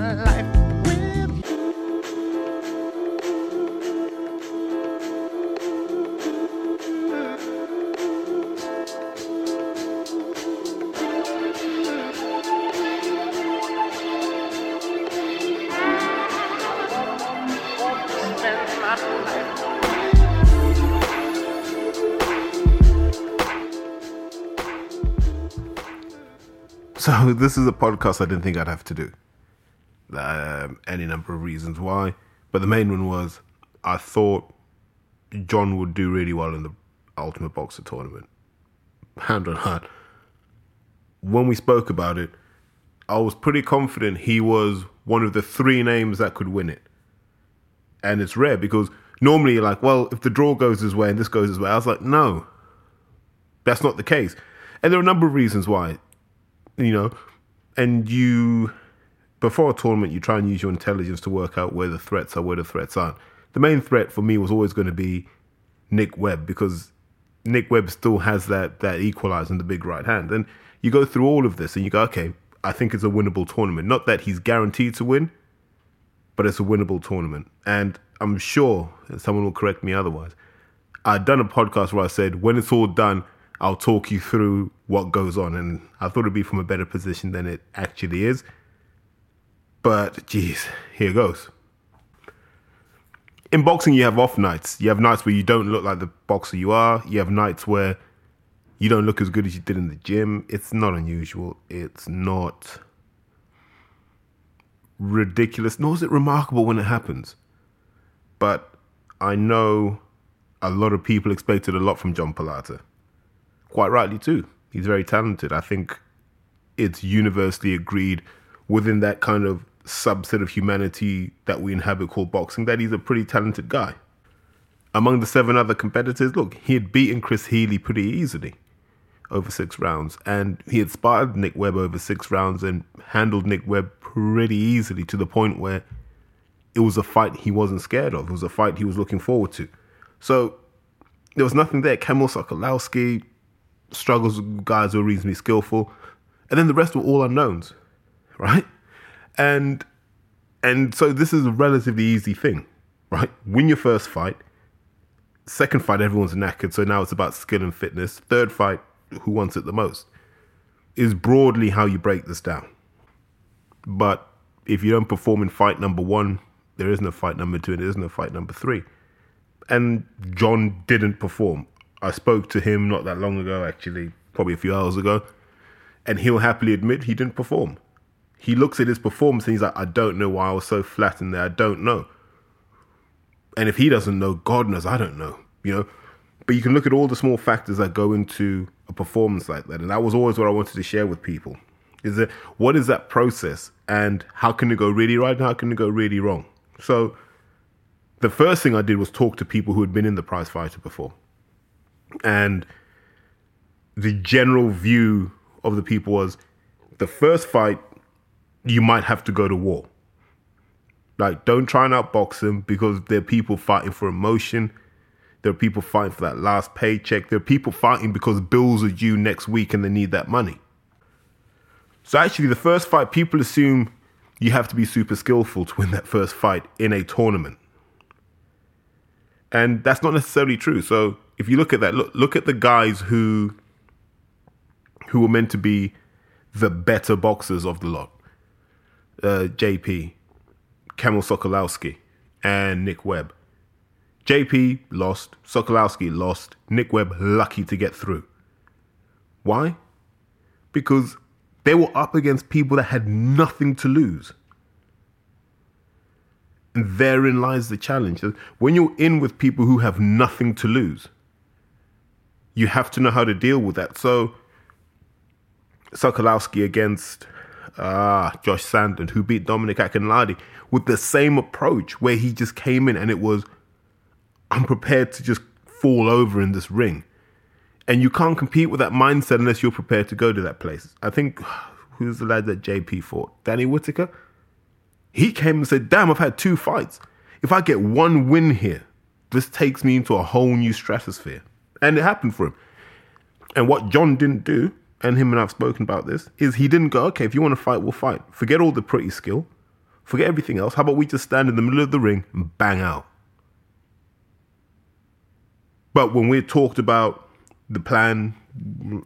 life with you. So this is a podcast I didn't think I'd have to do. Um, any number of reasons why, but the main one was I thought John would do really well in the Ultimate Boxer tournament. Hand on heart. When we spoke about it, I was pretty confident he was one of the three names that could win it. And it's rare because normally you're like, well, if the draw goes his way and this goes his way, I was like, no, that's not the case. And there are a number of reasons why you know, and you before a tournament you try and use your intelligence to work out where the threats are, where the threats aren't. The main threat for me was always going to be Nick Webb because Nick Webb still has that that equalizer in the big right hand. And you go through all of this and you go, okay, I think it's a winnable tournament. Not that he's guaranteed to win, but it's a winnable tournament. And I'm sure, someone will correct me otherwise, I'd done a podcast where I said, when it's all done, I'll talk you through what goes on. And I thought it'd be from a better position than it actually is. But geez, here goes. In boxing, you have off nights. You have nights where you don't look like the boxer you are. You have nights where you don't look as good as you did in the gym. It's not unusual. It's not ridiculous, nor is it remarkable when it happens. But I know a lot of people expected a lot from John Palata. Quite rightly, too. He's very talented. I think it's universally agreed within that kind of subset of humanity that we inhabit called boxing that he's a pretty talented guy. Among the seven other competitors, look, he had beaten Chris Healy pretty easily over six rounds, and he had sparred Nick Webb over six rounds and handled Nick Webb pretty easily to the point where it was a fight he wasn't scared of. It was a fight he was looking forward to. So there was nothing there. Kamil Sokolowski struggles with guys who are reasonably skillful, and then the rest were all unknowns, right? And and so this is a relatively easy thing, right? Win your first fight. Second fight, everyone's knackered, so now it's about skill and fitness. Third fight, who wants it the most? Is broadly how you break this down. But if you don't perform in fight number one, there isn't a fight number two, and there isn't a fight number three. And John didn't perform. I spoke to him not that long ago, actually, probably a few hours ago, and he'll happily admit he didn't perform. He looks at his performance and he's like, I don't know why I was so flat in there. I don't know. And if he doesn't know, God knows, I don't know, you know. But you can look at all the small factors that go into a performance like that. And that was always what I wanted to share with people. Is that what is that process and how can it go really right and how can it go really wrong? So the first thing I did was talk to people who had been in the prize fighter before. And the general view of the people was the first fight, you might have to go to war. Like, don't try and outbox them because there are people fighting for emotion. There are people fighting for that last paycheck. There are people fighting because bills are due next week and they need that money. So, actually, the first fight, people assume you have to be super skillful to win that first fight in a tournament. And that's not necessarily true. So, if you look at that, look, look at the guys who who were meant to be the better boxers of the lot. Uh, JP, Kamil Sokolowski, and Nick Webb. JP lost, Sokolowski lost, Nick Webb lucky to get through. Why? Because they were up against people that had nothing to lose. And therein lies the challenge. When you're in with people who have nothing to lose, you have to know how to deal with that. So, Sokolowski against uh, Josh Sandon, who beat Dominic Akinlade with the same approach, where he just came in and it was, I'm prepared to just fall over in this ring. And you can't compete with that mindset unless you're prepared to go to that place. I think, who's the lad that JP fought? Danny Whitaker? He came and said, Damn, I've had two fights. If I get one win here, this takes me into a whole new stratosphere. And it happened for him. And what John didn't do, and him and I've spoken about this, is he didn't go, okay, if you want to fight, we'll fight. Forget all the pretty skill. Forget everything else. How about we just stand in the middle of the ring and bang out? But when we talked about the plan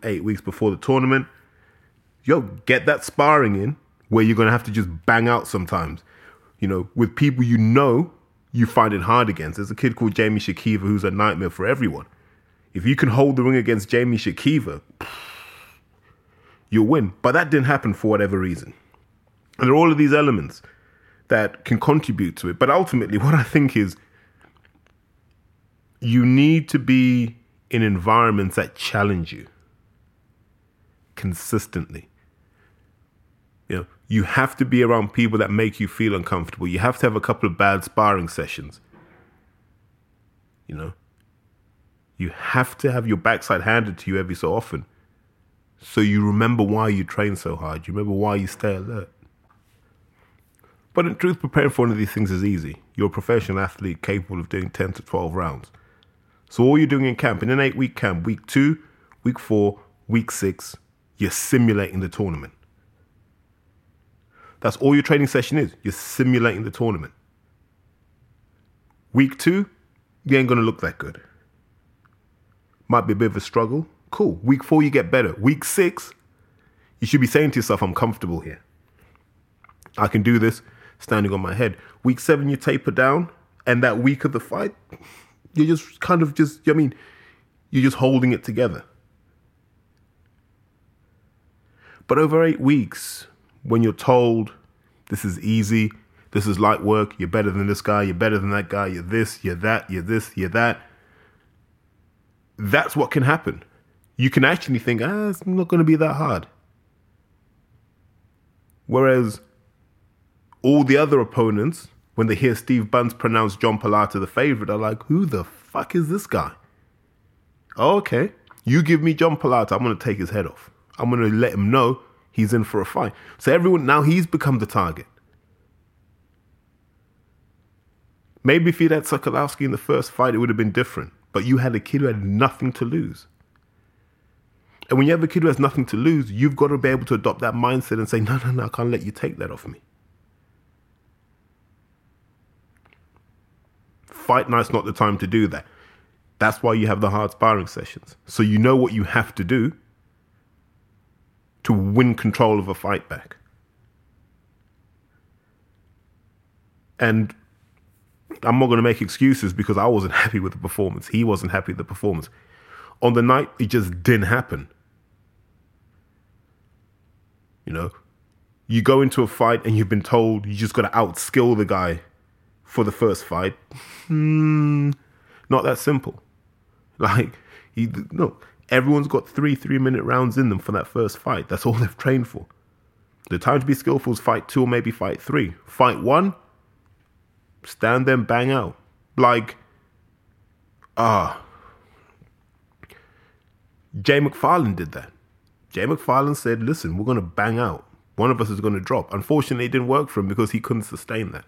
eight weeks before the tournament, yo, get that sparring in where you're going to have to just bang out sometimes. You know, with people you know you find it hard against. There's a kid called Jamie Shakiva who's a nightmare for everyone. If you can hold the ring against Jamie Shakiva, you'll win. But that didn't happen for whatever reason. And there are all of these elements that can contribute to it. But ultimately, what I think is you need to be in environments that challenge you consistently. You know, you have to be around people that make you feel uncomfortable. You have to have a couple of bad sparring sessions. You know, you have to have your backside handed to you every so often. So you remember why you train so hard. You remember why you stay alert. But in truth, preparing for one of these things is easy. You're a professional athlete capable of doing 10 to 12 rounds. So all you're doing in camp, in an eight week camp, week two, week four, week six, you're simulating the tournament. That's all your training session is. You're simulating the tournament. Week two, you ain't gonna look that good. Might be a bit of a struggle. Cool. Week four, you get better. Week six, you should be saying to yourself, I'm comfortable here. I can do this standing on my head. Week seven, you taper down, and that week of the fight, you're just kind of just, I mean, you're just holding it together. But over eight weeks, when you're told this is easy, this is light work, you're better than this guy, you're better than that guy, you're this, you're that, you're this, you're that, that's what can happen. You can actually think, ah, it's not going to be that hard. Whereas all the other opponents, when they hear Steve Bunce pronounce John Palata the favorite, are like, who the fuck is this guy? Oh, okay. You give me John Palata, I'm going to take his head off. I'm going to let him know he's in for a fight. So everyone, now he's become the target. Maybe if he'd had Sokolowski in the first fight, it would have been different. But you had a kid who had nothing to lose. And when you have a kid who has nothing to lose, you've got to be able to adopt that mindset and say, no, no, no, I can't let you take that off me. Fight night's not the time to do that. That's why you have the hard sparring sessions. So you know what you have to do to win control of a fight back. And I'm not going to make excuses because I wasn't happy with the performance. He wasn't happy with the performance. On the night, it just didn't happen. You know, you go into a fight and you've been told you just got to outskill the guy for the first fight. Hmm, not that simple. Like, he, no, everyone's got three three minute rounds in them for that first fight. That's all they've trained for. The time to be skillful is fight two or maybe fight three. Fight one, stand there and bang out. Like, ah. Jay McFarland did that. Jay McFarland said, listen, we're going to bang out. One of us is going to drop. Unfortunately, it didn't work for him because he couldn't sustain that.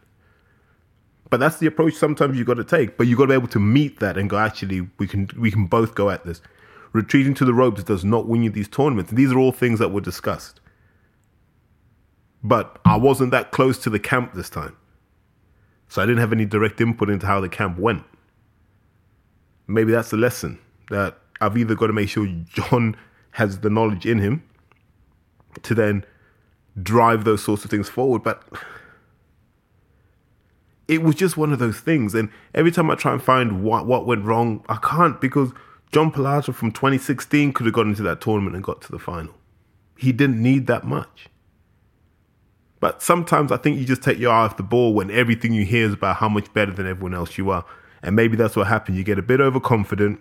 But that's the approach sometimes you've got to take. But you've got to be able to meet that and go, actually, we can we can both go at this. Retreating to the ropes does not win you these tournaments. These are all things that were discussed. But I wasn't that close to the camp this time. So I didn't have any direct input into how the camp went. Maybe that's the lesson that I've either got to make sure John has the knowledge in him to then drive those sorts of things forward. But it was just one of those things. And every time I try and find what, what went wrong, I can't because John Palata from 2016 could have got into that tournament and got to the final. He didn't need that much. But sometimes I think you just take your eye off the ball when everything you hear is about how much better than everyone else you are. And maybe that's what happened. You get a bit overconfident.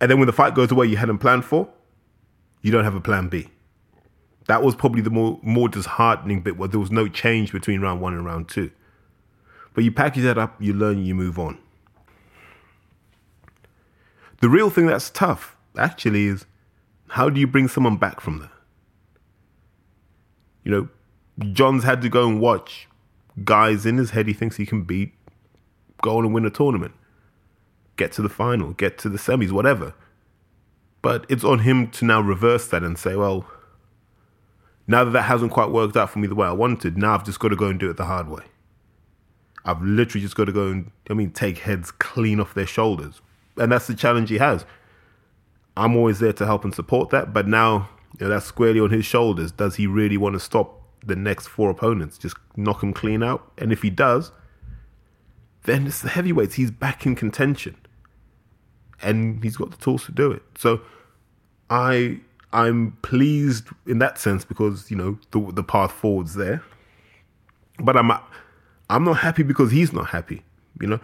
And then when the fight goes away you hadn't planned for, you don't have a plan B. That was probably the more, more disheartening bit where there was no change between round one and round two. But you package that up, you learn, you move on. The real thing that's tough, actually, is how do you bring someone back from that? You know, John's had to go and watch guys in his head he thinks he can beat go on and win a tournament, get to the final, get to the semis, whatever. But it's on him to now reverse that and say, well, Now that that hasn't quite worked out for me the way I wanted, now I've just got to go and do it the hard way. I've literally just got to go and, I mean, take heads clean off their shoulders. And that's the challenge he has. I'm always there to help and support that, but now you know, that's squarely on his shoulders. Does he really want to stop the next four opponents? Just knock them clean out? And if he does, then it's the heavyweights. He's back in contention. And he's got the tools to do it. So I I'm pleased in that sense because, you know, the the path forward's there. But I'm I'm not happy because he's not happy, you know.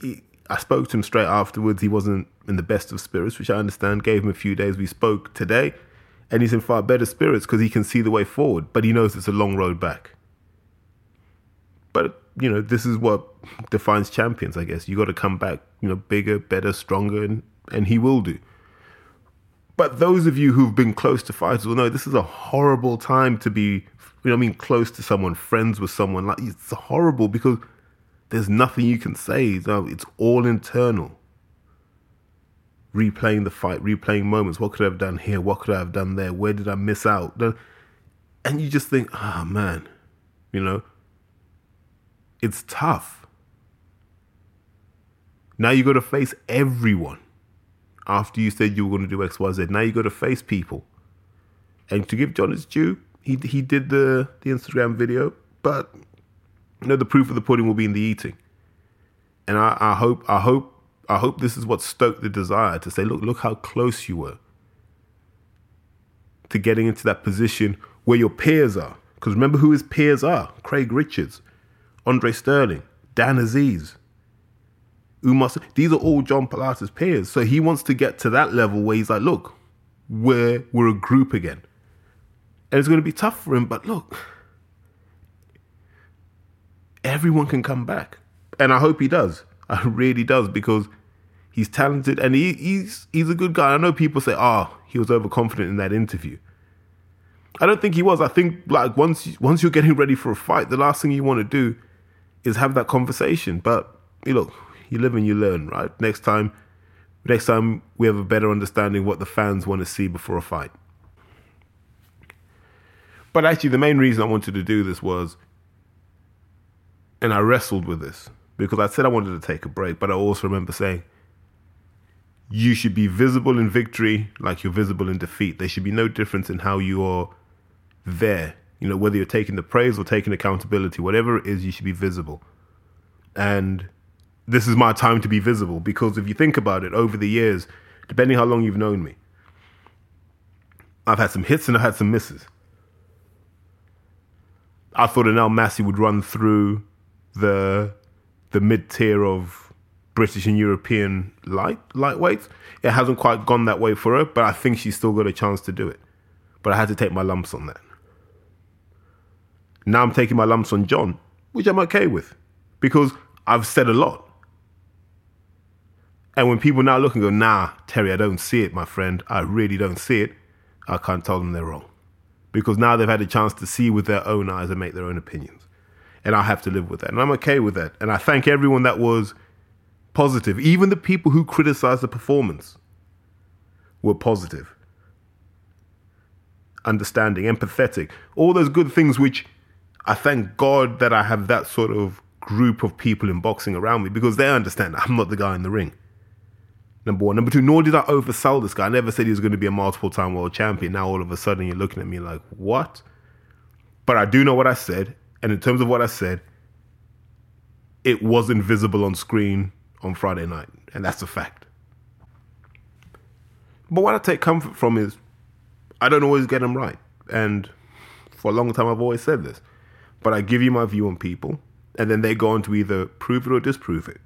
He, I spoke to him straight afterwards. He wasn't in the best of spirits, which I understand. Gave him a few days. We spoke today, and he's in far better spirits because he can see the way forward, but he knows it's a long road back. But you know, this is what defines champions, I guess. You got to come back, you know, bigger, better, stronger, and and he will do. But those of you who've been close to fighters will know this is a horrible time to be, you know, I mean, close to someone, friends with someone. Like it's horrible because there's nothing you can say. It's all internal. Replaying the fight, replaying moments. What could I have done here? What could I have done there? Where did I miss out? And you just think, ah, oh, man, you know, it's tough. Now you got to face everyone after you said you were going to do X, Y, Z. Now you got to face people. And to give John his due, he he did the the Instagram video, but you know the proof of the pudding will be in the eating. And I, I hope I hope I hope this is what stoked the desire to say, look, look how close you were to getting into that position where your peers are. Because remember who his peers are: Craig Richards, Andre Sterling, Dan Azeez, Umar. These are all John Palata's peers. So he wants to get to that level where he's like, look, we're we're a group again. And it's going to be tough for him, but look, everyone can come back. And I hope he does. I really does because he's talented and he, he's he's a good guy. I know people say, "Oh, he was overconfident in that interview." I don't think he was. I think like once once you're getting ready for a fight, the last thing you want to do is have that conversation. But you look, you live and you learn, right? Next time, next time we have a better understanding what the fans want to see before a fight. But actually, the main reason I wanted to do this was, and I wrestled with this because I said I wanted to take a break, but I also remember saying, you should be visible in victory like you're visible in defeat. There should be no difference in how you are there. You know, whether you're taking the praise or taking accountability, whatever it is, you should be visible. And this is my time to be visible because if you think about it, over the years, depending how long you've known me, I've had some hits and I've had some misses. I thought Anel Massey would run through the the mid tier of British and European light lightweights. It hasn't quite gone that way for her, but I think she's still got a chance to do it. But I had to take my lumps on that. Now I'm taking my lumps on John, which I'm okay with because I've said a lot. And when people now look and go, nah, Terry, I don't see it, my friend. I really don't see it. I can't tell them they're wrong. Because now they've had a chance to see with their own eyes and make their own opinions. And I have to live with that. And I'm okay with that. And I thank everyone that was positive. Even the people who criticized the performance were positive. Understanding, empathetic, all those good things which I thank God that I have that sort of group of people in boxing around me because they understand I'm not the guy in the ring. Number one. Number two, nor did I oversell this guy. I never said he was going to be a multiple time world champion. Now all of a sudden you're looking at me like, what? But I do know what I said. And in terms of what I said, it wasn't visible on screen on Friday night. And that's a fact. But what I take comfort from is I don't always get them right. And for a long time, I've always said this. But I give you my view on people, and then they go on to either prove it or disprove it.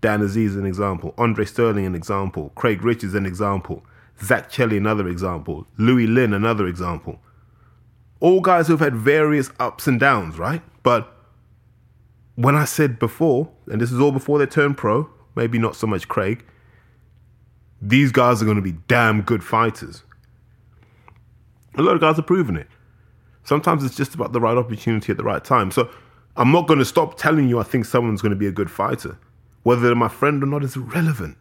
Dan Azeez is an example, Andre Sterling an example, Craig Richards an example, Zach Chelli another example, Louis Lin another example. All guys who've had various ups and downs, right? But when I said before, and this is all before they turned pro, maybe not so much Craig, these guys are going to be damn good fighters. A lot of guys are proving it. Sometimes it's just about the right opportunity at the right time. So I'm not going to stop telling you I think someone's going to be a good fighter. Whether they're my friend or not is irrelevant.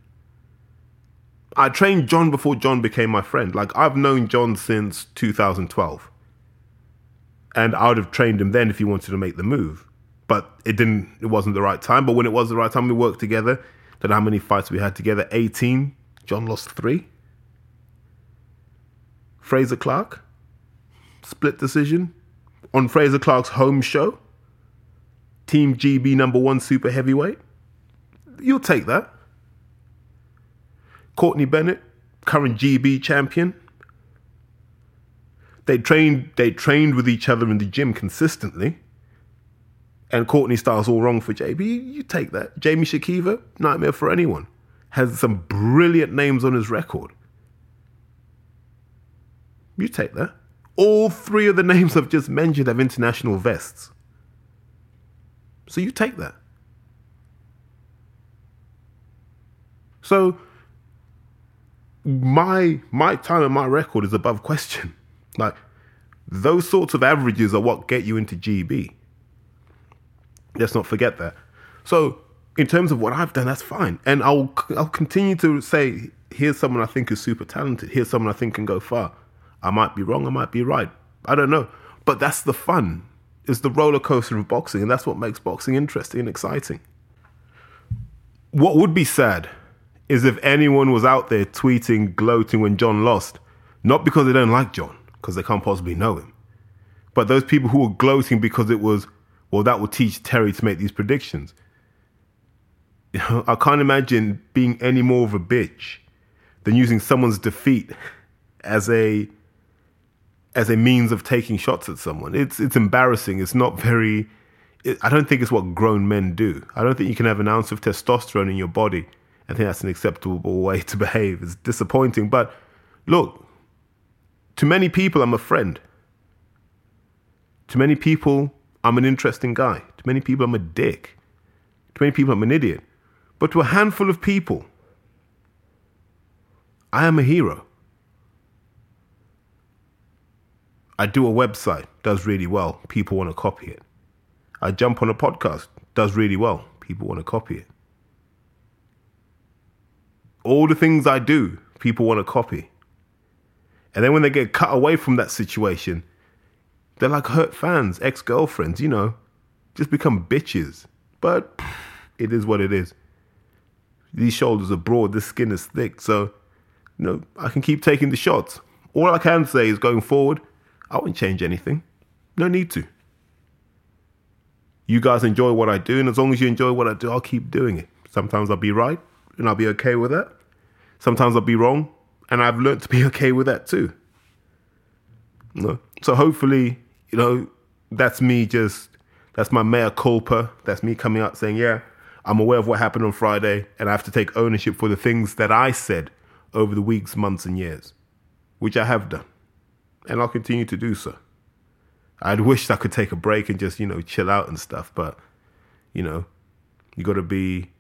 I trained John before John became my friend. Like I've known John since 2012. And I would have trained him then if he wanted to make the move. But it didn't it wasn't the right time. But when it was the right time we worked together, know how many fights we had together. 18. John lost three. Frazer Clarke. Split decision. On Frazer Clarke's home show. Team GB number one super heavyweight. You'll take that. Courtney Bennett, current GB champion. They trained they trained with each other in the gym consistently. And Courtney Styles all wrong for JB. You, you take that. Jamie Shakiva, nightmare for anyone. Has some brilliant names on his record. You take that. All three of the names I've just mentioned have international vests. So you take that. So my my time and my record is above question. Like those sorts of averages are what get you into GB. Let's not forget that. So in terms of what I've done, that's fine, and I'll I'll continue to say here's someone I think is super talented. Here's someone I think can go far. I might be wrong. I might be right. I don't know. But that's the fun. It's the roller coaster of boxing, and that's what makes boxing interesting and exciting. What would be sad is if anyone was out there tweeting, gloating when John lost, not because they don't like John, because they can't possibly know him, but those people who were gloating because it was, well, that will teach Terry to make these predictions. I can't imagine being any more of a bitch than using someone's defeat as a as a means of taking shots at someone. It's it's embarrassing. It's not very. It, I don't think it's what grown men do. I don't think you can have an ounce of testosterone in your body I think that's an acceptable way to behave. It's disappointing, but look, to many people, I'm a friend. To many people, I'm an interesting guy. To many people, I'm a dick. To many people, I'm an idiot. But to a handful of people, I am a hero. I do a website, does really well. People want to copy it. I jump on a podcast, does really well. People want to copy it all the things I do, people want to copy. And then when they get cut away from that situation, they're like hurt fans, ex girlfriends, you know, just become bitches. But it is what it is. These shoulders are broad, this skin is thick, so you know I can keep taking the shots. All I can say is going forward, I won't change anything. No need to. You guys enjoy what I do, and as long as you enjoy what I do, I'll keep doing it. Sometimes I'll be right, and I'll be okay with that. Sometimes I'll be wrong, and I've learned to be okay with that too. Know? So hopefully, you know, that's me just that's my mea culpa. That's me coming out saying, yeah, I'm aware of what happened on Friday, and I have to take ownership for the things that I said over the weeks, months, and years, which I have done, and I'll continue to do so. I'd wished I could take a break and just, you know, chill out and stuff, but, you know, you got to be,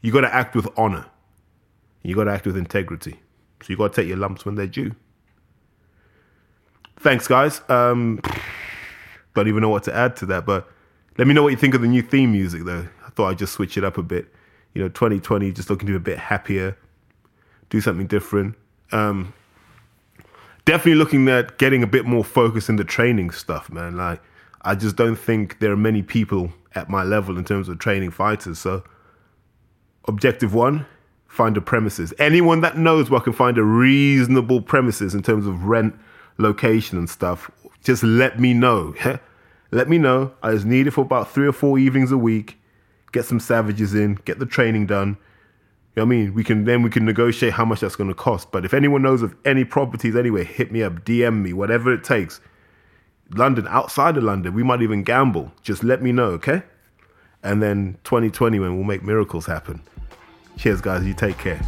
you got to act with honor. You got to act with integrity. So you got to take your lumps when they're due. Thanks, guys. Um, don't even know what to add to that, but let me know what you think of the new theme music, though. I thought I'd just switch it up a bit. You know, 2020, just looking to be a bit happier, do something different. Um, definitely looking at getting a bit more focus in the training stuff, man. Like, I just don't think there are many people at my level in terms of training fighters. So, objective one, find a premises. Anyone that knows where I can find a reasonable premises in terms of rent, location, and stuff, just let me know. let me know. I just need it for about three or four evenings a week. Get some savages in, get the training done. You know what I mean? We can then we can negotiate how much that's going to cost. But if anyone knows of any properties anywhere, hit me up, DM me, whatever it takes. London, outside of London, we might even gamble. Just let me know, okay? And then 2020 when we'll make miracles happen. Cheers, guys. You take care.